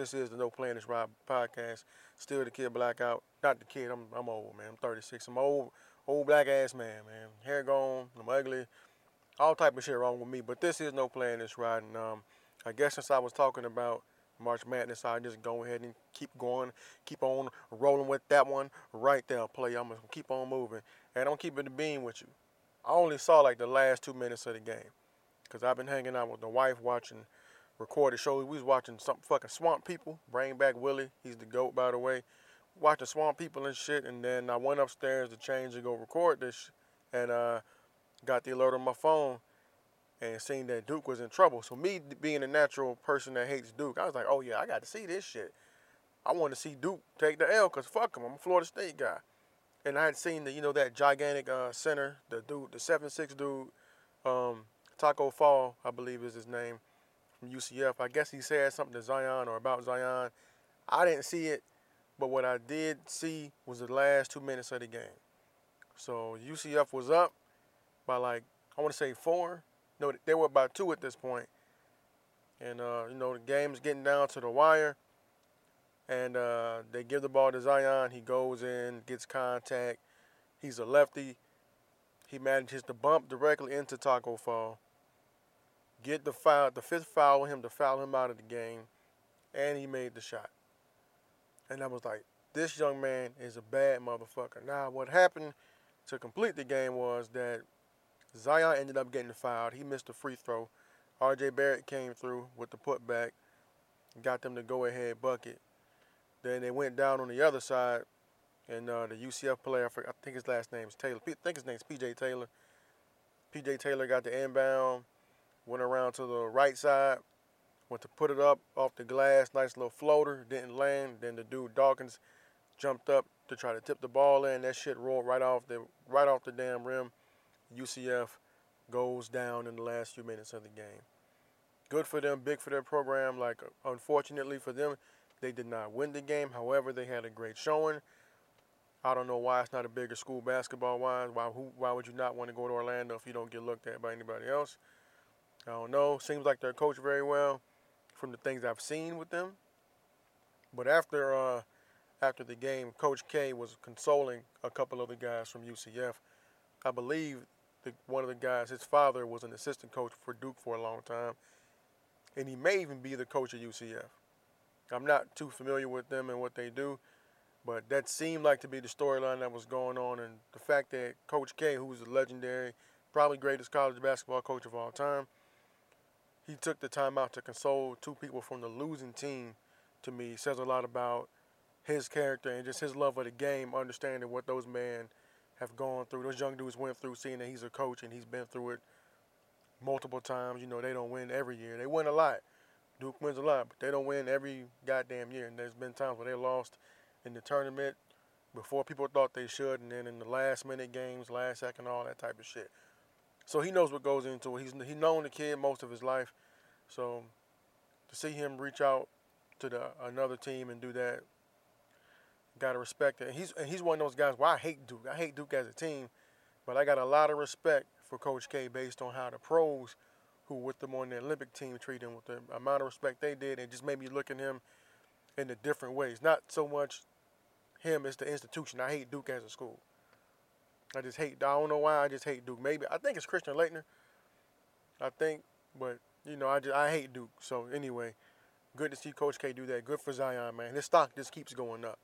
This is the No Playing This Ride podcast. Still the kid blackout. Not the kid, I'm, I'm old, man. I'm 36. I'm old, old black ass man, man. Hair gone, I'm ugly. All type of shit wrong with me. But this is No Playing This Ride. And um, I guess since I was talking about March Madness, I just go ahead and keep going, keep on rolling with that one right there, play. I'm gonna keep on moving, and I'm gonna the beam with you. I only saw like the last two minutes of the game, cause I've been hanging out with the wife watching recorded show. We was watching some fucking Swamp People, Bring Back Willie. He's the goat, by the way. Watching Swamp People and shit, and then I went upstairs to change and go record this, and uh, got the alert on my phone and seen that Duke was in trouble. So me being a natural person that hates Duke, I was like, oh yeah, I got to see this shit. I want to see Duke take the L because fuck him, I'm a Florida State guy. And I had seen the, you know, that gigantic uh, center, the dude, the seven six dude, um, Taco Fall, I believe is his name, from UCF. I guess he said something to Zion or about Zion. I didn't see it, but what I did see was the last two minutes of the game. So UCF was up by like I want to say four. No, they were about two at this point. And uh, you know the game's getting down to the wire. And uh, they give the ball to Zion. He goes in, gets contact. He's a lefty. He manages to bump directly into Taco Fall. Get the foul, the fifth foul on him to foul him out of the game, and he made the shot. And I was like, this young man is a bad motherfucker. Now, what happened to complete the game was that Zion ended up getting fouled. He missed a free throw. RJ Barrett came through with the putback, got them to go ahead bucket. Then they went down on the other side, and uh, the UCF player, I, think his last name is Taylor. I think his name's PJ Taylor. PJ Taylor got the inbound, went around to the right side, went to put it up off the glass, nice little floater, didn't land. Then the dude Dawkins jumped up to try to tip the ball in. That shit rolled right off the right off the damn rim. UCF goes down in the last few minutes of the game. Good for them, big for their program. Like, unfortunately for them, they did not win the game. However, they had a great showing. I don't know why it's not a bigger school basketball wise. Why who, why would you not want to go to Orlando if you don't get looked at by anybody else? I don't know. Seems like they're coached very well from the things I've seen with them. But after uh, after the game, Coach K was consoling a couple of the guys from UCF. I believe the, one of the guys, his father was an assistant coach for Duke for a long time, and he may even be the coach of UCF. I'm not too familiar with them and what they do, but that seemed like to be the storyline that was going on, and the fact that Coach K, who's a legendary, probably greatest college basketball coach of all time, he took the time out to console two people from the losing team. To me, says a lot about his character and just his love of the game, understanding what those men have gone through. Those young dudes went through, seeing that he's a coach and he's been through it multiple times. You know, they don't win every year. They win a lot. Duke wins a lot, but they don't win every goddamn year. And there's been times where they lost in the tournament before people thought they should, and then in the last minute games, last second, all that type of shit. So he knows what goes into it. He's he known the kid most of his life. So to see him reach out to the another team and do that, gotta respect it. And he's and he's one of those guys. Where I hate Duke. I hate Duke as a team, but I got a lot of respect for Coach K based on how the pros who with them on the Olympic team treated him with the amount of respect they did, and just made me look at him in the different ways. Not so much him as the institution. I hate Duke as a school. I just hate. I don't know why. I just hate Duke. Maybe I think it's Christian Laettner. I think, but you know, I just I hate Duke. So anyway, good to see Coach K do that. Good for Zion, man. His stock just keeps going up.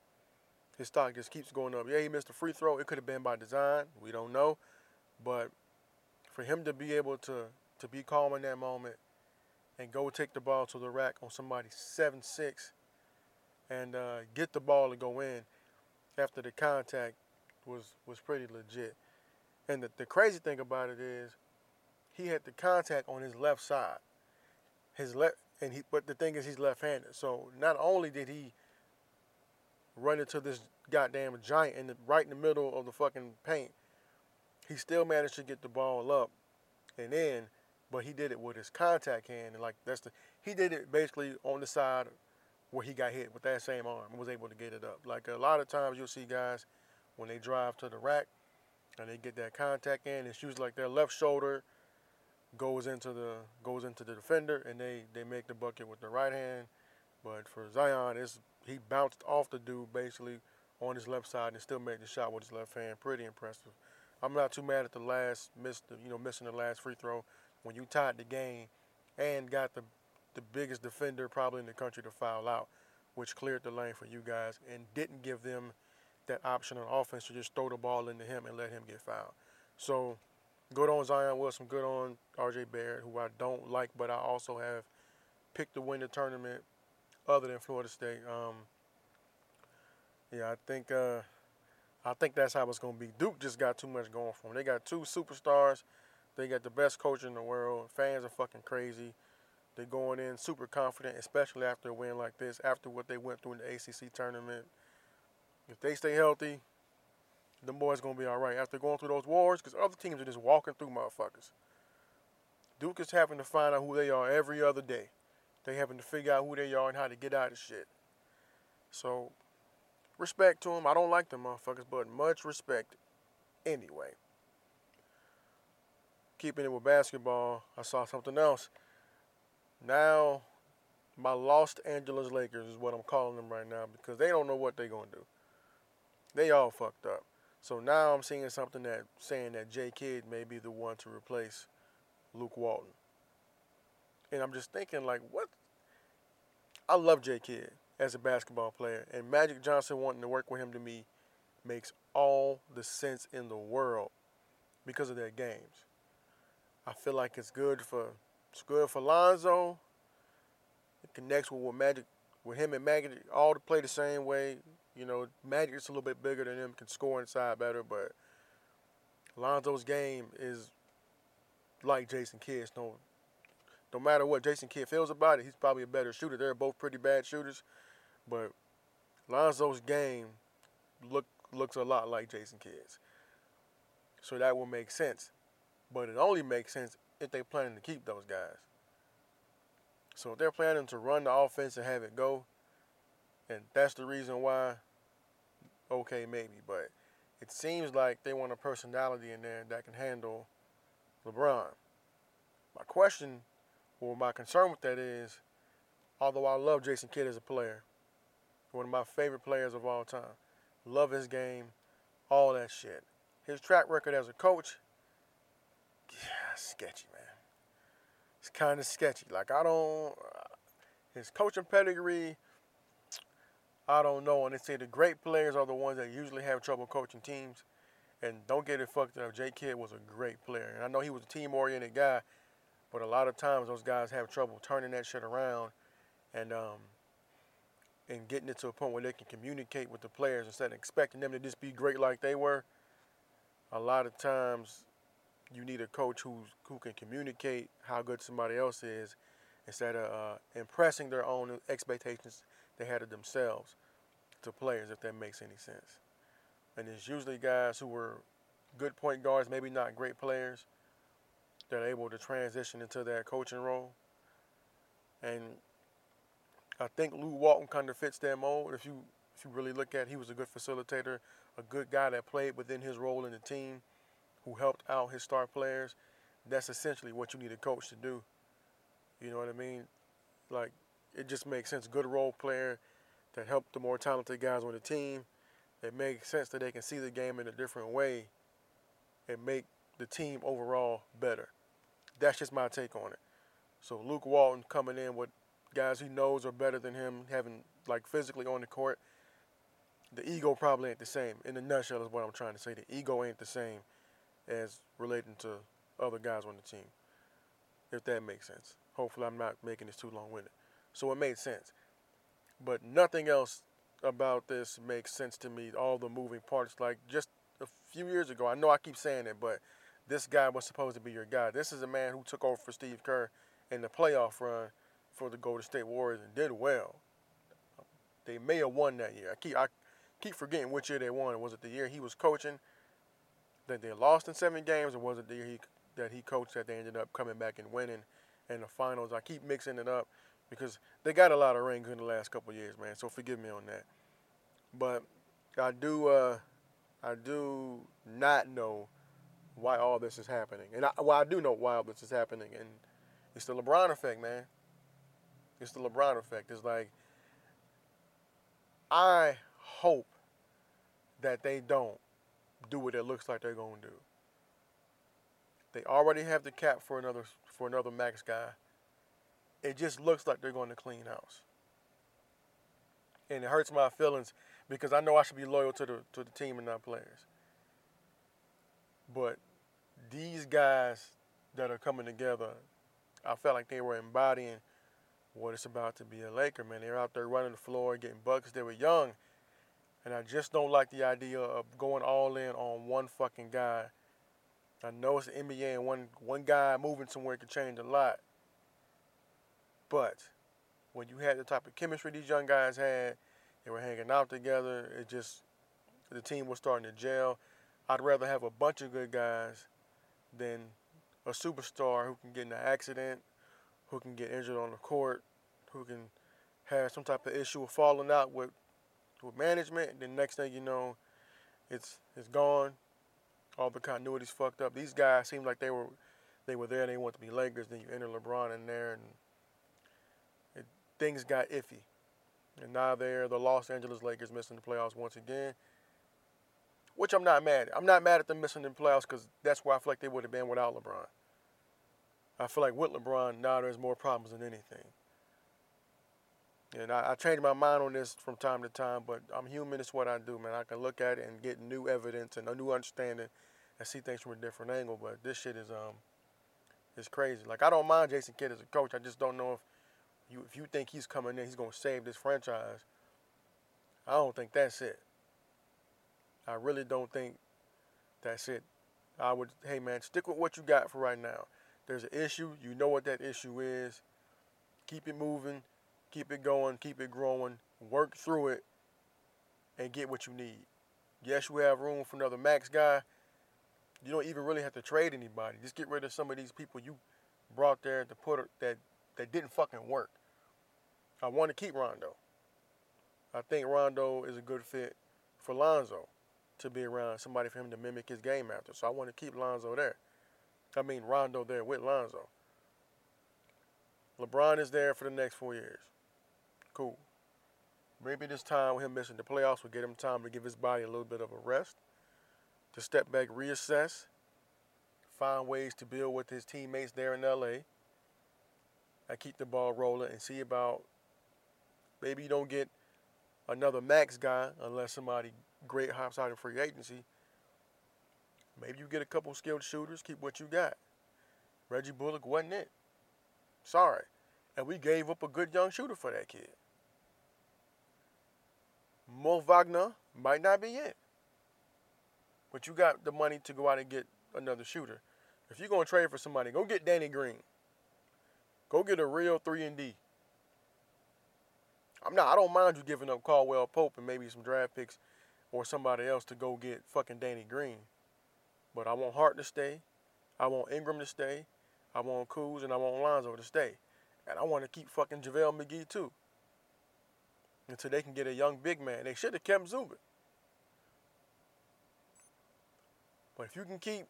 His stock just keeps going up. Yeah, he missed a free throw. It could have been by design. We don't know, but for him to be able to to be calm in that moment and go take the ball to the rack on somebody seven six and uh, get the ball to go in. after the contact was was pretty legit. And the, the crazy thing about it is, he had the contact on his left side. His left, and he. But the thing is, he's left-handed. So not only did he run into this goddamn giant in the right in the middle of the fucking paint, he still managed to get the ball up and in. But he did it with his contact hand, and like that's the he did it basically on the side where he got hit with that same arm and was able to get it up. Like a lot of times you'll see guys when they drive to the rack and they get that contact in, it's usually like their left shoulder goes into the goes into the defender and they, they make the bucket with the right hand. But for Zion, it's he bounced off the dude basically on his left side and still made the shot with his left hand. Pretty impressive. I'm not too mad at the last missed you know missing the last free throw when you tied the game and got the the biggest defender probably in the country to foul out, which cleared the lane for you guys and didn't give them that option on offense to just throw the ball into him and let him get fouled. So good on Zion Williamson, good on RJ Barrett, who I don't like, but I also have picked to win the tournament other than Florida State. Um, yeah, I think uh, I think that's how it's gonna be. Duke just got too much going for them. They got two superstars. They got the best coach in the world. Fans are fucking crazy. They're going in super confident, especially after a win like this, after what they went through in the ACC tournament. If they stay healthy, the boys gonna be all right. After going through those wars, because other teams are just walking through motherfuckers. Duke is having to find out who they are every other day. They having to figure out who they are and how to get out of shit. So, respect to them. I don't like them motherfuckers, but much respect anyway. Keeping it with basketball, I saw something else. Now, my Los Angeles Lakers is what I'm calling them right now because they don't know what they're going to do. They all fucked up. So now I'm seeing something that saying that J Kidd may be the one to replace Luke Walton. And I'm just thinking like what I love J Kidd as a basketball player and Magic Johnson wanting to work with him to me makes all the sense in the world because of their games. I feel like it's good for it's good for Lonzo. It connects with what Magic, with him and Magic, all to play the same way. You know, Magic's a little bit bigger than him, can score inside better, but Lonzo's game is like Jason Kidd's. No, no matter what Jason Kidd feels about it, he's probably a better shooter. They're both pretty bad shooters, but Lonzo's game look looks a lot like Jason Kidd's. So that will make sense. But it only makes sense if they're planning to keep those guys. So if they're planning to run the offense and have it go, and that's the reason why, okay, maybe. But it seems like they want a personality in there that can handle LeBron. My question, or my concern with that is, although I love Jason Kidd as a player, one of my favorite players of all time, love his game, all that shit. His track record as a coach yeah, sketchy, man. It's kind of sketchy. Like I don't, uh, his coaching pedigree. I don't know. And they say the great players are the ones that usually have trouble coaching teams. And don't get it fucked up. J Kidd was a great player. And I know he was a team oriented guy, but a lot of times those guys have trouble turning that shit around and um, and getting it to a point where they can communicate with the players instead of expecting them to just be great like they were. A lot of times you need a coach who's who can communicate how good somebody else is instead of uh, impressing their own expectations they had it themselves to players, if that makes any sense. And it's usually guys who were good point guards, maybe not great players, that are able to transition into that coaching role. And I think Luke Walton kind of fits that mold. If you if you really look at, it, he was a good facilitator, a good guy that played within his role in the team who helped out his star players, that's essentially what you need a coach to do. You know what I mean? Like, it just makes sense. Good role player that helped the more talented guys on the team. It makes sense that they can see the game in a different way and make the team overall better. That's just my take on it. So Luke Walton coming in with guys he knows are better than him, having like physically on the court. The ego probably ain't the same. In a nutshell, is what I'm trying to say. The ego ain't the same as relating to other guys on the team. If that makes sense. Hopefully, I'm not making this too long winded. So it made sense. But nothing else about this makes sense to me. All the moving parts, like just a few years ago, I know I keep saying it, but this guy was supposed to be your guy. This is a man who took over for Steve Kerr in the playoff run for the Golden State Warriors and did well. They may have won that year. I keep I keep forgetting which year they won. Was it the year he was coaching that they lost in seven games, or was it the year he, that he coached that they ended up coming back and winning in the finals? I keep mixing it up because they got a lot of rings in the last couple years, man. So forgive me on that. But I do, uh, I do not know why all this is happening, and I, well, I do know why all this is happening, and it's the LeBron effect, man. It's the LeBron effect. It's like I hope that they don't do what it looks like they're going to do. They already have the cap for another for another max guy. It just looks like they're going to clean house. And it hurts my feelings because I know I should be loyal to the to the team and not players. But these guys that are coming together, I felt like they were embodying what it's about to be a Laker, man. They're out there running the floor, getting buckets. They were young. And I just don't like the idea of going all in on one fucking guy. I know it's the NBA and one one guy moving somewhere can change a lot. But when you had the type of chemistry these young guys had, they were hanging out together, it just the team was starting to gel. I'd rather have a bunch of good guys than a superstar who can get in an accident, who can get injured on the court, who can have some type of issue of falling out with with management. And then next thing you know, it's it's gone. All the continuity's fucked up. These guys seem like they were they were there they want to be Lakers. Then you enter LeBron in there and things got iffy. And now they're the Los Angeles Lakers missing the playoffs once again. Which I'm not mad at. I'm not mad at them missing the playoffs because that's where I feel like they would have been without LeBron. I feel like with LeBron, now there's more problems than anything. And I, I change my mind on this from time to time, but I'm human. It's what I do, man. I can look at it and get new evidence and a new understanding and see things from a different angle. But this shit is um, is crazy. Like I don't mind Jason Kidd as a coach. I just don't know if you if you think he's coming in, he's gonna save this franchise. I don't think that's it. I really don't think that's it. I would, hey man, stick with what you got for right now. There's an issue. You know what that issue is. Keep it moving keep it going, keep it growing, work through it, and get what you need. Yes, you have room for another max guy. You don't even really have to trade anybody. Just get rid of some of these people you brought there to put that that didn't fucking work. I want to keep Rondo. I think Rondo is a good fit for Lonzo to be around somebody for him to mimic his game after. So I want to keep Lonzo there. I mean Rondo there with Lonzo. LeBron is there for the next four years. Cool. Maybe this time with him missing the playoffs will get him time to give his body a little bit of a rest, to step back, reassess, find ways to build with his teammates there in LA, and keep the ball rolling and see about maybe you don't get another max guy unless somebody great hops out in free agency. Maybe you get a couple skilled shooters, keep what you got. Reggie Bullock wasn't it. Sorry. And we gave up a good young shooter for that kid. Mo Wagner might not be it. But you got the money to go out and get another shooter. If you're gonna trade for somebody, go get Danny Green. Go get a real three and D. I'm not. I don't mind you giving up Caldwell Pope and maybe some draft picks or somebody else to go get fucking Danny Green. But I want Hart to stay. I want Ingram to stay. I want Kuz and I want Lonzo to stay. And I want to keep fucking JaVale McGee too until they can get a young big man. They should have kept Zubac. But if you can keep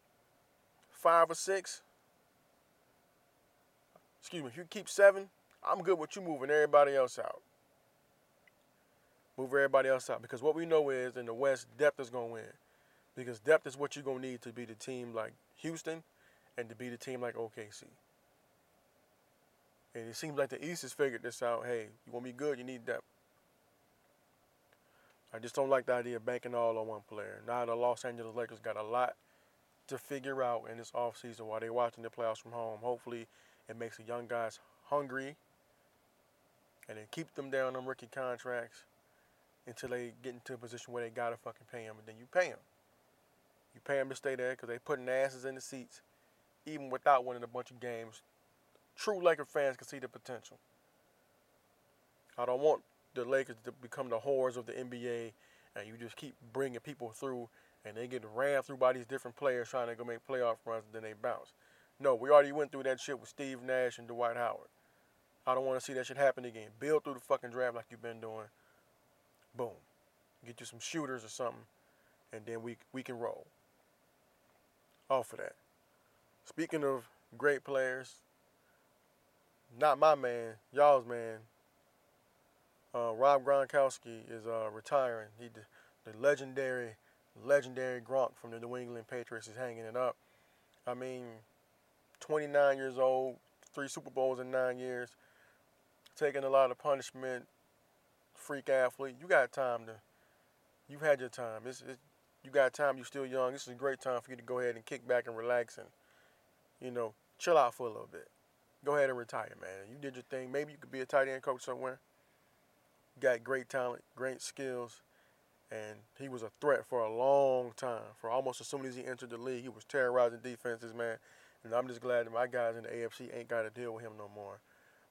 five or six, excuse me, if you keep seven, I'm good with you moving everybody else out. Move everybody else out. Because what we know is in the West, depth is going to win. Because depth is what you're going to need to be the team like Houston and to be the team like OKC. And it seems like the East has figured this out. Hey, you want to be good, you need depth. I just don't like the idea of banking all on one player. Now the Los Angeles Lakers got a lot to figure out in this offseason while they're watching the playoffs from home. Hopefully it makes the young guys hungry and then keep them down on rookie contracts until they get into a position where they gotta fucking pay him, and then you pay him. You pay them to stay there because they putting asses in the seats, even without winning a bunch of games. True Laker fans can see the potential. I don't want the Lakers to become the whores of the NBA, and you just keep bringing people through, and they get ran through by these different players trying to go make playoff runs, and then they bounce. No, we already went through that shit with Steve Nash and Dwight Howard. I don't want to see that shit happen again. Build through the fucking draft like you've been doing. Boom. Get you some shooters or something, and then we we can roll. Off of that. Speaking of great players, not my man, y'all's man. Uh, Rob Gronkowski is uh, retiring. He, the, the legendary, legendary Gronk from the New England Patriots is hanging it up. I mean, 29 years old, three Super Bowls in nine years, taking a lot of punishment, freak athlete. You got time to, you've had your time. It's, you got time, you're still young. This is a great time for you to go ahead and kick back and relax and, you know, chill out for a little bit. Go ahead and retire, man. You did your thing. Maybe you could be a tight end coach somewhere. You Got great talent, great skills, and he was a threat for a long time. For almost as soon as he entered the league, he was terrorizing defenses, man. And I'm just glad that my guys in the AFC ain't got to deal with him no more.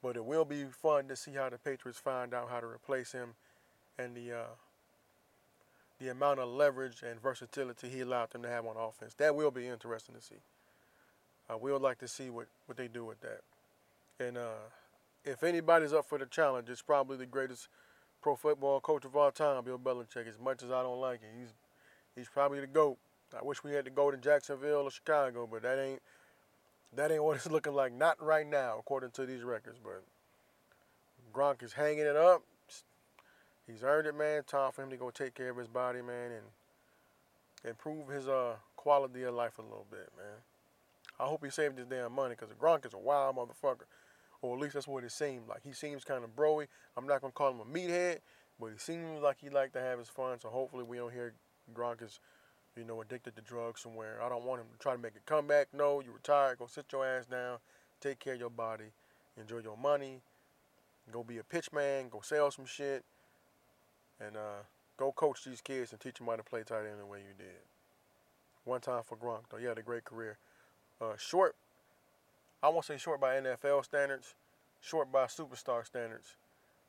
But it will be fun to see how the Patriots find out how to replace him and the uh, the amount of leverage and versatility he allowed them to have on offense. That will be interesting to see. I will like to see what, what they do with that. And uh, if anybody's up for the challenge, it's probably the greatest pro football coach of all time, Bill Belichick. As much as I don't like it, he's he's probably the goat. I wish we had to go to Jacksonville or Chicago, but that ain't that ain't what it's looking like. Not right now, according to these records. But Gronk is hanging it up. He's earned it, man. Time for him to go take care of his body, man, and improve his uh quality of life a little bit, man. I hope he saved his damn money because Gronk is a wild motherfucker. Or at least that's what it seemed like. He seems kind of broy. I'm not to call him a meathead, but he seems like he like to have his fun. So hopefully we don't hear Gronk is, you know, addicted to drugs somewhere. I don't want him to try to make a comeback. No, you retired. Go sit your ass down. Take care of your body. Enjoy your money. Go be a pitch man. Go sell some shit. And uh, go coach these kids and teach them how to play tight end the way you did. One time for Gronk, though. He had a great career. Uh, short, I won't say short by NFL standards, short by superstar standards,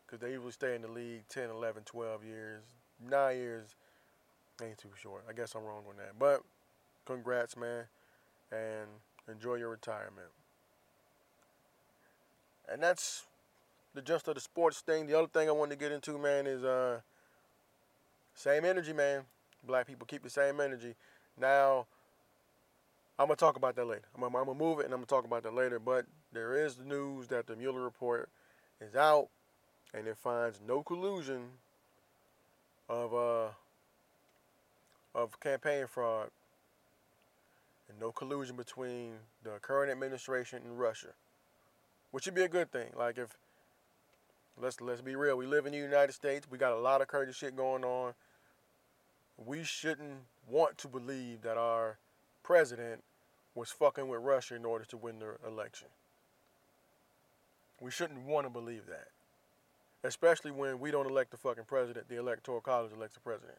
because they usually stay in the league 10, 11, 12 years. Nine years ain't too short. I guess I'm wrong on that. But congrats, man, and enjoy your retirement. And that's the gist of the sports thing. The other thing I wanted to get into, man, is uh, same energy, man. Black people keep the same energy. Now, I'm gonna talk about that later. I'm gonna, I'm gonna move it and I'm gonna talk about that later. But there is the news that the Mueller report is out, and it finds no collusion of uh of campaign fraud and no collusion between the current administration and Russia, which would be a good thing. Like if let's let's be real, we live in the United States. We got a lot of crazy shit going on. We shouldn't want to believe that our president was fucking with Russia in order to win the election. We shouldn't want to believe that. Especially when we don't elect the fucking president, the electoral college elects the president.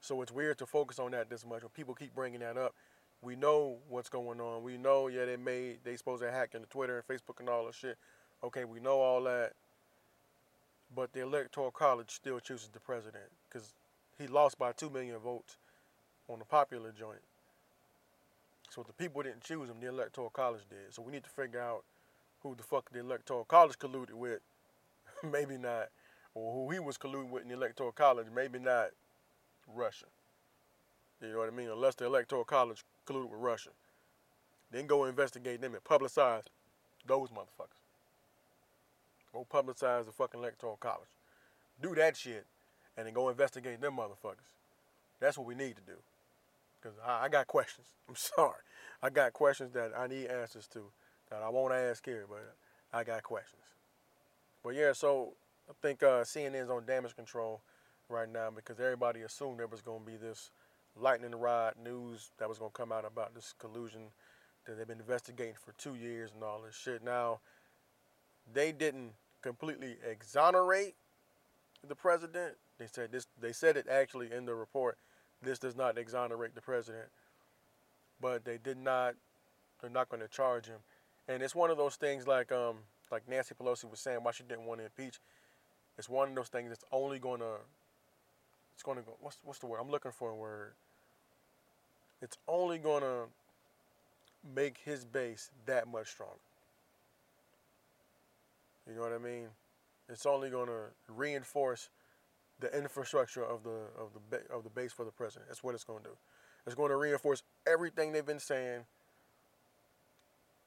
So it's weird to focus on that this much. When people keep bringing that up, we know what's going on. We know, yeah, they made, they supposed to hack into Twitter and Facebook and all that shit. Okay, we know all that. But the electoral college still chooses the president because he lost by 2 million votes on the popular joint. So the people didn't choose him, the electoral college did. So we need to figure out who the fuck the electoral college colluded with. maybe not. Or who he was colluding with in the electoral college. Maybe not Russia. You know what I mean? Unless the electoral college colluded with Russia. Then go investigate them and publicize those motherfuckers. Go publicize the fucking electoral college. Do that shit and then go investigate them motherfuckers. That's what we need to do. Because I, I, got questions. I'm sorry. I got questions that I need answers to that I won't ask here, but I got questions. But yeah, so I think uh, CNN's on damage control right now because everybody assumed there was going to be this lightning rod news that was going to come out about this collusion that they've been investigating for two years and all this shit. Now, they didn't completely exonerate the president. They said this. They said it actually in the report. This does not exonerate the president, but they did not. They're not going to charge him, and it's one of those things like um like Nancy Pelosi was saying why she didn't want to impeach. It's one of those things that's only going to. It's going to go. What's what's the word? I'm looking for a word. It's only going to make his base that much stronger. You know what I mean? It's only going to reinforce the infrastructure of the of the of the base for the president. That's what it's going to do. It's going to reinforce everything they've been saying,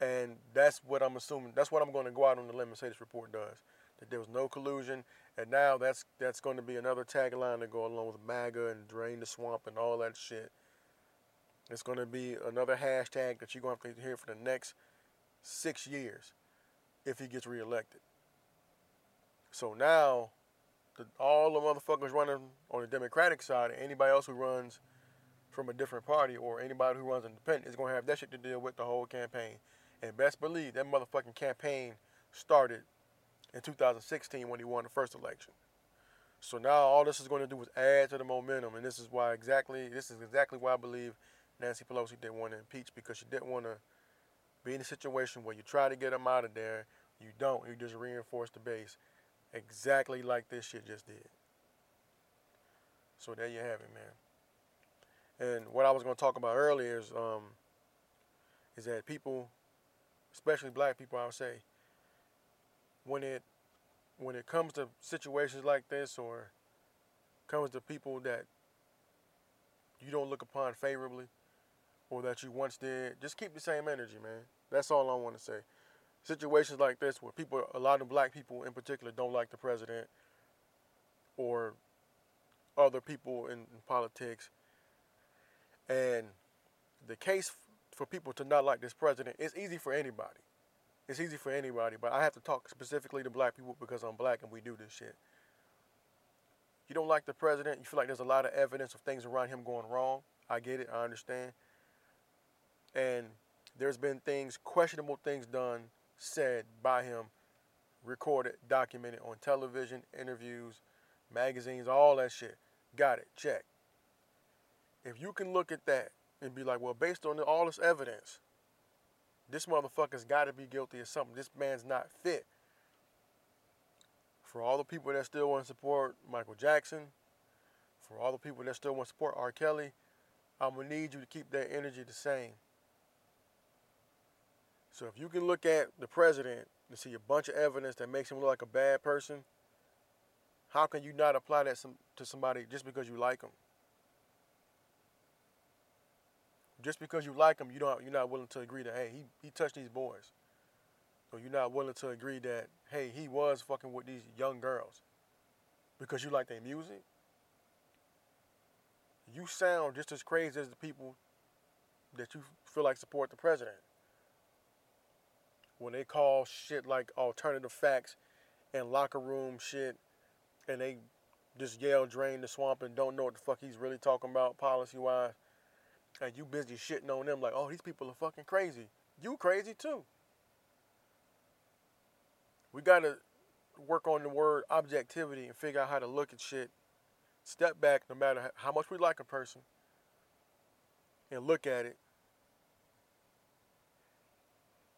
and that's what I'm assuming. That's what I'm going to go out on the limb and say this report does. That there was no collusion, and now that's that's going to be another tagline to go along with MAGA and drain the swamp and all that shit. It's going to be another hashtag that you're going to have to hear for the next six years if he gets reelected. So now, the, all the motherfuckers running on the Democratic side, anybody else who runs from a different party or anybody who runs independent is going to have that shit to deal with the whole campaign. And best believe that motherfucking campaign started in 2016 when he won the first election. So now all this is going to do is add to the momentum, and this is why exactly this is exactly why I believe Nancy Pelosi didn't want to impeach because she didn't want to be in a situation where you try to get him out of there, you don't, you just reinforce the base exactly like this shit just did. So there you have it, man. And what I was going to talk about earlier is um, is that people, especially black people, I would say, when it when it comes to situations like this or comes to people that you don't look upon favorably or that you once did, just keep the same energy, man. That's all I want to say situations like this where people, a lot of black people in particular, don't like the president or other people in, in politics. And the case for people to not like this president is easy for anybody. It's easy for anybody, but I have to talk specifically to black people because I'm black and we do this shit. You don't like the president, you feel like there's a lot of evidence of things around him going wrong. I get it, I understand. And there's been things, questionable things done said by him, recorded, documented on television, interviews, magazines, all that shit. Got it. Check. If you can look at that and be like, well, based on all this evidence, this motherfucker's got to be guilty of something. This man's not fit. For all the people that still want to support Michael Jackson, for all the people that still want to support R. Kelly, I'm going to need you to keep that energy the same. So if you can look at the president and see a bunch of evidence that makes him look like a bad person, how can you not apply that some, to somebody just because you like him? Just because you like him, you don't you're not willing to agree that hey he he touched these boys. So you're not willing to agree that hey he was fucking with these young girls because you like their music. You sound just as crazy as the people that you feel like support the president when they call shit like alternative facts and locker room shit and they just yell drain the swamp and don't know what the fuck he's really talking about policy wise and you busy shitting on them like oh these people are fucking crazy you crazy too we gotta work on the word objectivity and figure out how to look at shit step back no matter how much we like a person and look at it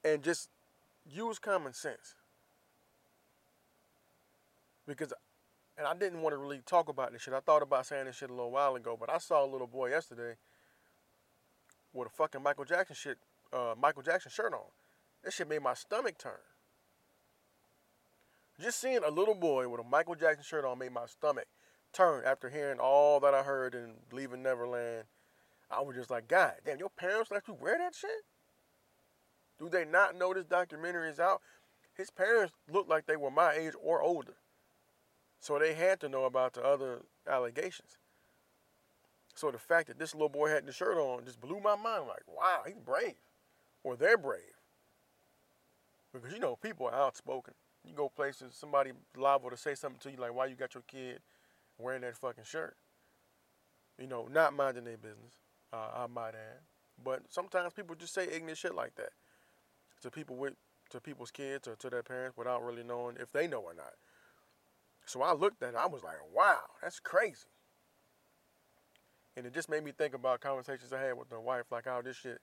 and just use common sense. Because, and I didn't want to really talk about this shit. I thought about saying this shit a little while ago, but I saw a little boy yesterday with a fucking Michael Jackson shit, uh, Michael Jackson shirt on. This shit made my stomach turn. Just seeing a little boy with a Michael Jackson shirt on made my stomach turn after hearing all that I heard in Leaving Neverland. I was just like, God damn, your parents let you wear that shit? Do they not know this documentary is out? His parents looked like they were my age or older. So they had to know about the other allegations. So the fact that this little boy had the shirt on just blew my mind. Like, wow, he's brave. Or they're brave. Because you know, people are outspoken. You go places, somebody liable to say something to you like, why you got your kid wearing that fucking shirt? You know, not minding their business, uh, I might add. But sometimes people just say ignorant shit like that to people with to people's kids or to their parents without really knowing if they know or not. So I looked at it, I was like, wow, that's crazy. And it just made me think about conversations I had with my wife, like how this shit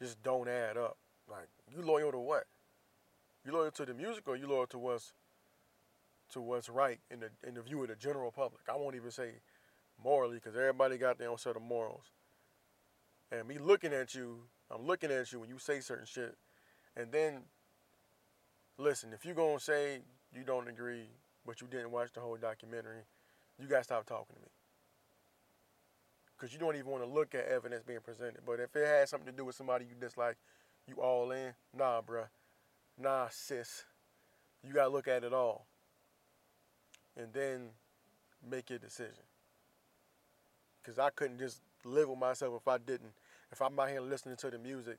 just don't add up. Like, you loyal to what? You loyal to the music or you loyal to what's to what's right in the in the view of the general public? I won't even say morally, because everybody got their own set of morals. And me looking at you, I'm looking at you when you say certain shit, and then listen, if you're gonna say you don't agree, but you didn't watch the whole documentary, you gotta stop talking to me because you don't even want to look at evidence being presented. But if it has something to do with somebody you dislike, you all in. Nah, bruh. Nah, sis. You gotta look at it all, and then make your decision. Cause I couldn't just live with myself if I didn't. If I'm out here listening to the music,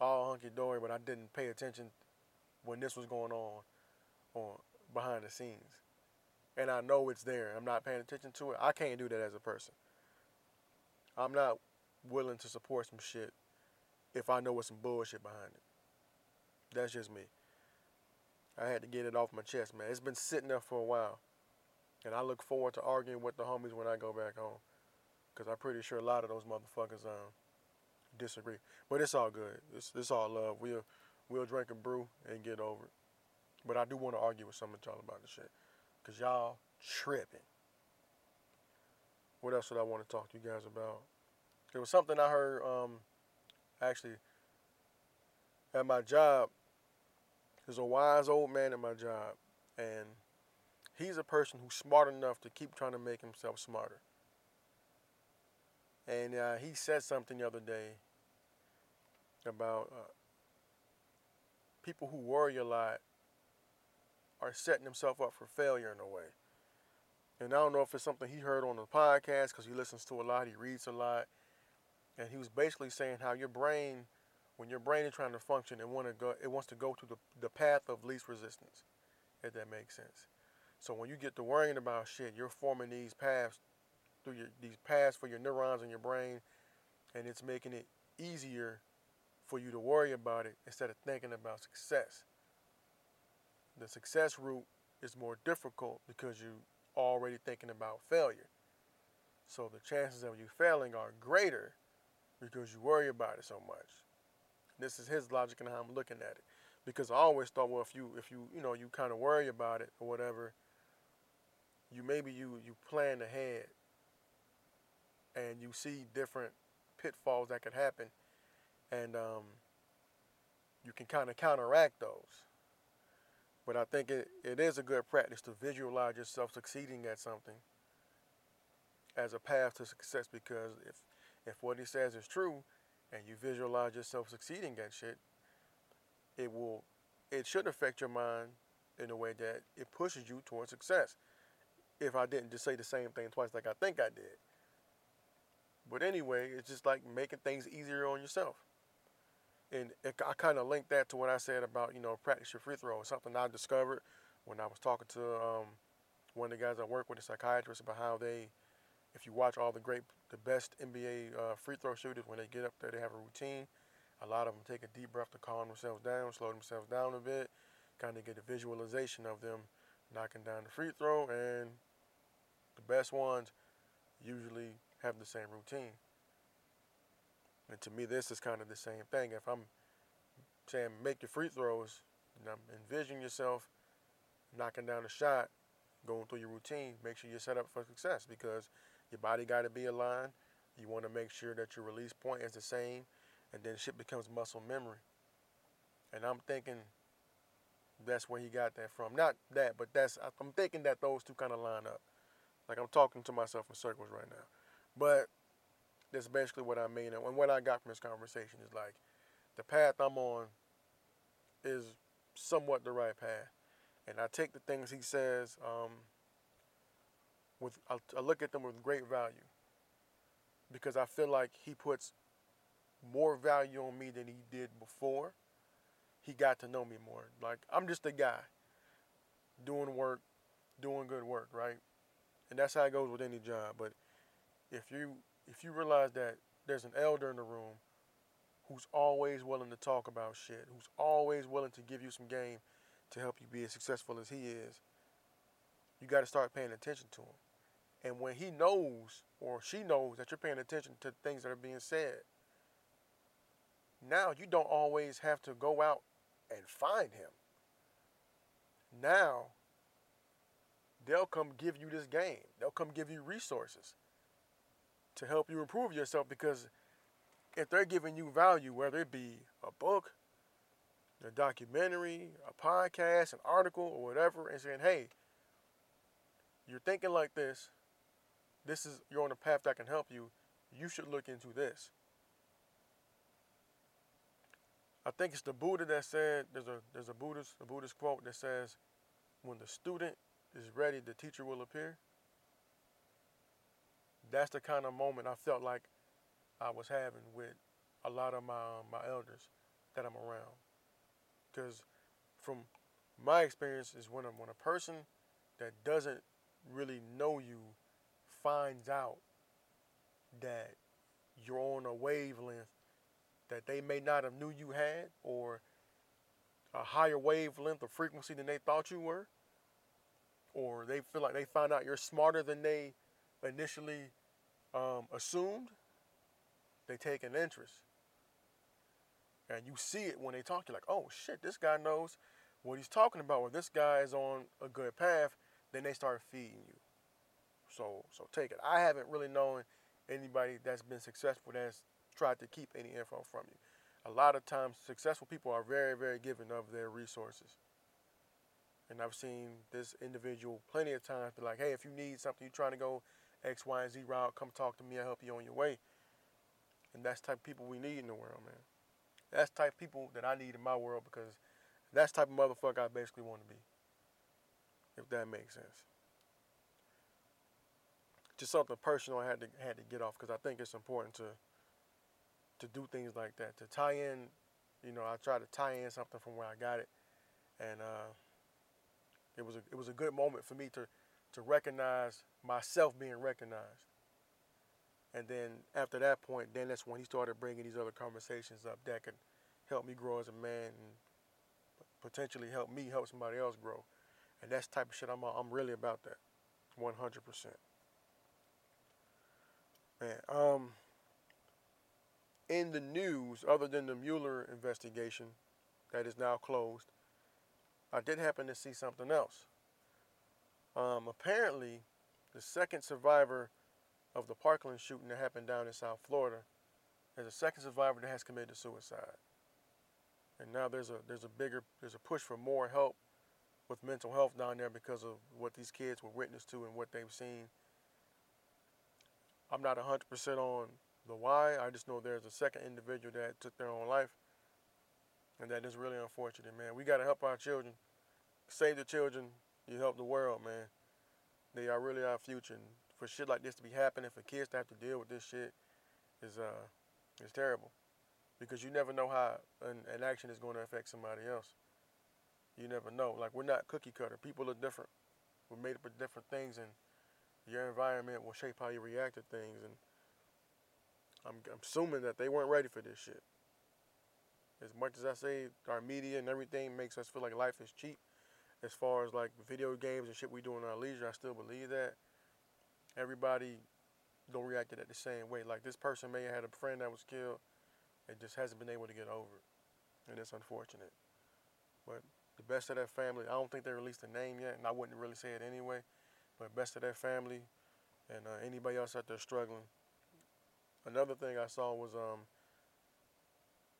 all hunky dory, but I didn't pay attention when this was going on, on behind the scenes, and I know it's there. I'm not paying attention to it. I can't do that as a person. I'm not willing to support some shit if I know what's some bullshit behind it. That's just me. I had to get it off my chest, man. It's been sitting there for a while. And I look forward to arguing with the homies when I go back home. Because I'm pretty sure a lot of those motherfuckers um, disagree. But it's all good. It's, it's all love. We'll, we'll drink a brew and get over it. But I do want to argue with some of y'all about this shit. Because y'all tripping. What else did I want to talk to you guys about? There was something I heard um, actually at my job. There's a wise old man at my job, and he's a person who's smart enough to keep trying to make himself smarter. And uh, he said something the other day about uh, people who worry a lot are setting themselves up for failure in a way. And I don't know if it's something he heard on the podcast because he listens to a lot, he reads a lot, and he was basically saying how your brain, when your brain is trying to function, it want to go, it wants to go to the the path of least resistance, if that makes sense. So when you get to worrying about shit, you're forming these paths through your these paths for your neurons in your brain, and it's making it easier for you to worry about it instead of thinking about success. The success route is more difficult because you already thinking about failure. So the chances of you failing are greater because you worry about it so much. This is his logic and how I'm looking at it. Because I always thought, well, if you if you you know you kind of worry about it or whatever, you maybe you you plan ahead and you see different pitfalls that could happen, and um, you can kind of counteract those. But I think it, it is a good practice to visualize yourself succeeding at something as a path to success because if if what he says is true and you visualize yourself succeeding at shit, it will it should affect your mind in a way that it pushes you towards success. If I didn't just say the same thing twice like I think I did. But anyway, it's just like making things easier on yourself and it, I kind of linked that to what I said about you know practice your free throw. It's Something I discovered when I was talking to um, one of the guys I work with, a psychiatrist, about how they, if you watch all the great, the best NBA uh, free throw shooters, when they get up there, they have a routine. A lot of them take a deep breath to calm themselves down, slow themselves down a bit, kind of get a visualization of them knocking down the free throw, and the best ones usually have the same routine. And to me, this is kind of the same thing. If I'm saying make your free throws, and I'm envisioning yourself knocking down a shot, going through your routine, make sure you're set up for success because your body got to be aligned. You want to make sure that your release point is the same, and then shit becomes muscle memory. And I'm thinking that's where he got that from. Not that, but that's I'm thinking that those two kind of line up. Like I'm talking to myself in circles right now. But that's basically what I mean. And what I got from this conversation is like the path I'm on is somewhat the right path. And I take the things he says um, with I, I look at them with great value because I feel like he puts more value on me than he did before. He got to know me more. Like I'm just a guy doing work, doing good work, right? And that's how it goes with any job. But if you if you realize that there's an elder in the room who's always willing to talk about shit, who's always willing to give you some game to help you be as successful as he is, you got to start paying attention to him. And when he knows or she knows that you're paying attention to things that are being said, now you don't always have to go out and find him. Now they'll come give you this game. They'll come give you resources to help you improve yourself because if they're giving you value, whether it be a book, a documentary, a podcast, an article, or whatever, and saying, hey, you're thinking like this, this is you're on a path that can help you, you should look into this. I think it's the Buddha that said there's a there's a Buddhist a Buddhist quote that says, when the student is ready, the teacher will appear. That's the kind of moment I felt like I was having with a lot of my um, my elders that I'm around. Because from my experience is when a, when a person that doesn't really know you finds out that you're on a wavelength that they may not have knew you had or a higher wavelength or frequency than they thought you were or they feel like they find out you're smarter than they initially um, assumed they take an interest and you see it when they talk you're like oh shit this guy knows what he's talking about or this guy is on a good path then they start feeding you so so take it i haven't really known anybody that's been successful that's tried to keep any info from you. A lot of times, successful people are very, very giving of their resources. And I've seen this individual plenty of times be like, hey, if you need something, you're trying to go X, Y, and Z route, come talk to me. I'll help you on your way. And that's type of people we need in the world, man. That's type of people that I need in my world because that's type of motherfucker I basically want to be. If that makes sense. Just something personal I had to had to get off because I think it's important to to do things like that to tie in you know I try to tie in something from where I got it and uh, it was a it was a good moment for me to to recognize myself being recognized. And then after that point then that's when he started bringing these other conversations up that could help me grow as a man and potentially help me help somebody else grow. And that's type of shit I'm I'm really about that 100% man um in the news, other than the Mueller investigation that is now closed, I did happen to see something else. Um, apparently, the second survivor of the Parkland shooting that happened down in South Florida is a second survivor that has committed suicide. And now there's a there's a bigger there's a push for more help with mental health down there because of what these kids were witness to and what they've seen. I'm not 100% on the why. I just know there's a second individual that took their own life. And that is really unfortunate, man. We got to help our children. Save the children, you help the world, man. They are really our future. And for shit like this to be happening, for kids to have to deal with this shit is uh is terrible. Because you never know how an, an action is going to affect somebody else. You never know. Like we're not cookie cutter. People are different. We're made up of different things and your environment will shape how you react to things and I'm, I'm assuming that they weren't ready for this shit. As much as I say our media and everything makes us feel like life is cheap, as far as like video games and shit we do in our leisure, I still believe that. Everybody don't react to that the same way. Like this person may have had a friend that was killed and just hasn't been able to get over it. And it's unfortunate. But the best of that family, I don't think they released a name yet, and I wouldn't really say it anyway. But best of that family and uh, anybody else out there struggling, Another thing I saw was um,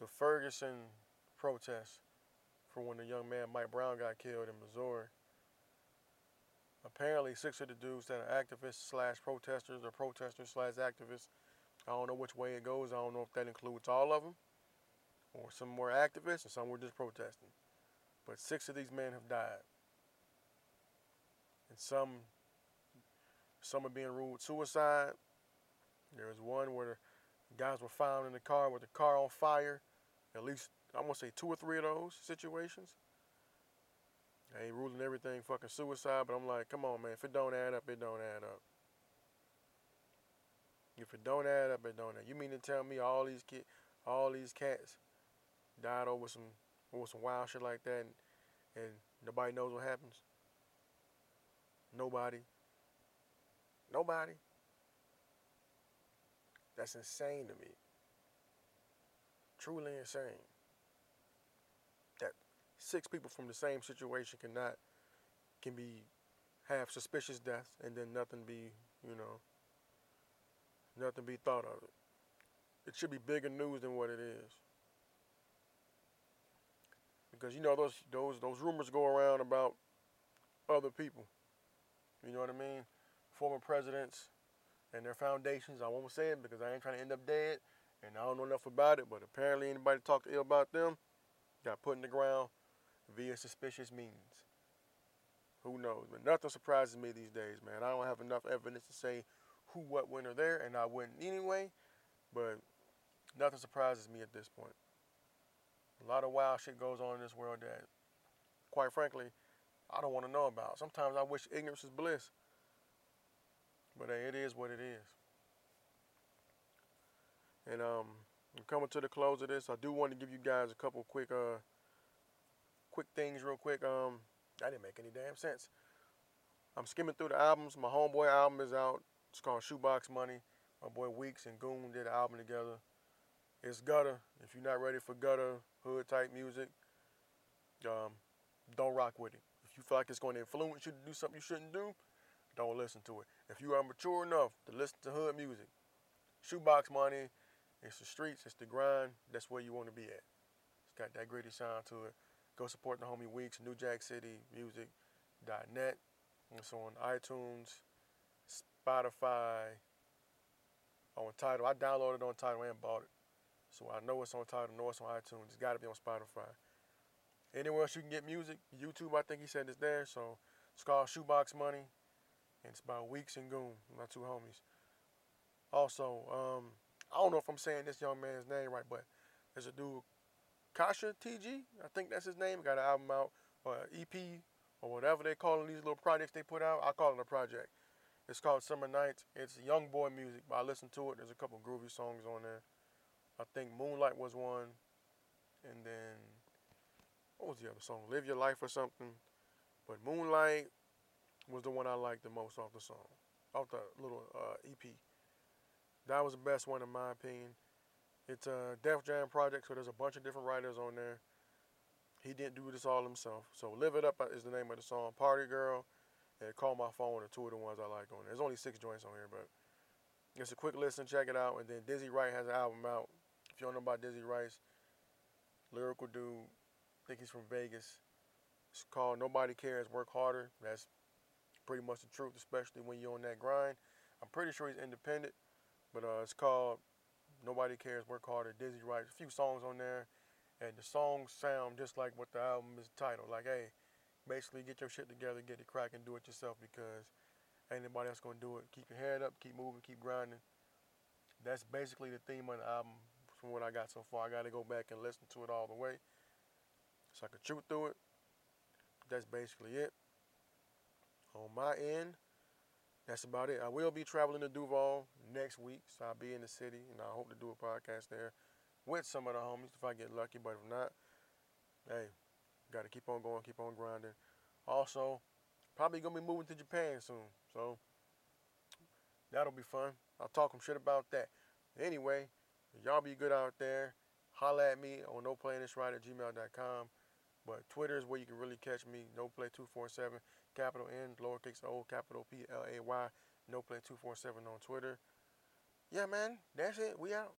the Ferguson protest for when the young man Mike Brown got killed in Missouri. Apparently, six of the dudes that are activists slash protesters or protesters slash activists. I don't know which way it goes. I don't know if that includes all of them or some were activists and some were just protesting. But six of these men have died. And some some are being ruled suicide, there was one where the guys were found in the car with the car on fire. At least, I'm to say two or three of those situations. I ain't ruling everything fucking suicide, but I'm like, come on, man. If it don't add up, it don't add up. If it don't add up, it don't add. Up. You mean to tell me all these kids, all these cats died over some over some wild shit like that, and, and nobody knows what happens? Nobody. Nobody. That's insane to me. Truly insane. Six people from the same situation cannot can be have suspicious deaths and then nothing be, you know, nothing be thought of it. It should be bigger news than what it is. Because you know those those those rumors go around about other people. You know what I mean? Former presidents, and their foundations. I won't say it because I ain't trying to end up dead, and I don't know enough about it. But apparently, anybody talked ill about them got put in the ground via suspicious means. Who knows? But nothing surprises me these days, man. I don't have enough evidence to say who, what, when, or there, and I wouldn't anyway. But nothing surprises me at this point. A lot of wild shit goes on in this world that, quite frankly, I don't want to know about. Sometimes I wish ignorance is bliss. But hey, it is what it is. And um, coming to the close of this. I do want to give you guys a couple quick uh quick things real quick. Um, that didn't make any damn sense. I'm skimming through the albums. My homeboy album is out. It's called Shoebox Money. My boy Weeks and Goon did an album together. It's gutter. If you're not ready for gutter hood type music, um, don't rock with it. If you feel like it's going to influence you to do something you shouldn't do, don't listen to it. If you are mature enough to listen to hood music, shoebox money, it's the streets, it's the grind, that's where you want to be at. It's got that gritty sound to it. Go support the homie Weeks, New Jack City Music.net. It's on iTunes, Spotify, on Tidal. I downloaded it on Tidal and bought it. So I know it's on Tidal, know it's on iTunes. It's got to be on Spotify. Anywhere else you can get music, YouTube, I think he said it's there. So it's called Shoebox Money and it's about Weeks and Goon, my two homies. Also, um, I don't know if I'm saying this young man's name right, but there's a dude, Kasha TG, I think that's his name. Got an album out, or EP, or whatever they call these little projects they put out. I call it a project. It's called Summer Nights. It's young boy music, but I listened to it. There's a couple groovy songs on there. I think Moonlight was one, and then what was the other song? Live Your Life or something. But Moonlight, was the one I liked the most off the song, off the little uh, EP. That was the best one in my opinion. It's a Def Jam project, so there's a bunch of different writers on there. He didn't do this all himself. So Live It Up is the name of the song. Party Girl and Call My Phone are two of the ones I like on there. There's only six joints on here, but it's a quick listen. Check it out. And then Dizzy Wright has an album out. If you don't know about Dizzy Wright, lyrical dude. I think he's from Vegas. It's called Nobody Cares, Work Harder. That's pretty much the truth, especially when you're on that grind. I'm pretty sure he's independent, but uh, it's called Nobody Cares, Work Harder, Dizzy Wright. A few songs on there, and the songs sound just like what the album is titled. Like, hey, basically get your shit together, get it cracking, do it yourself because ain't nobody else gonna do it. Keep your head up, keep moving, keep grinding. That's basically the theme of the album from what I got so far. I gotta go back and listen to it all the way so I can chew through it. That's basically it on my end, that's about it. I will be traveling to Duval next week, so I'll be in the city, and I hope to do a podcast there with some of the homies if I get lucky. But if not, hey, got to keep on going, keep on grinding. Also, probably gonna be moving to Japan soon, so that'll be fun. I'll talk some shit about that. Anyway, y'all be good out there. Holla at me on noplayinthis at gmail.com. But Twitter is where you can really catch me. No play 247 capital N, lowercase o, capital P L A Y, no play 247 on Twitter. Yeah, man, that's it. We out.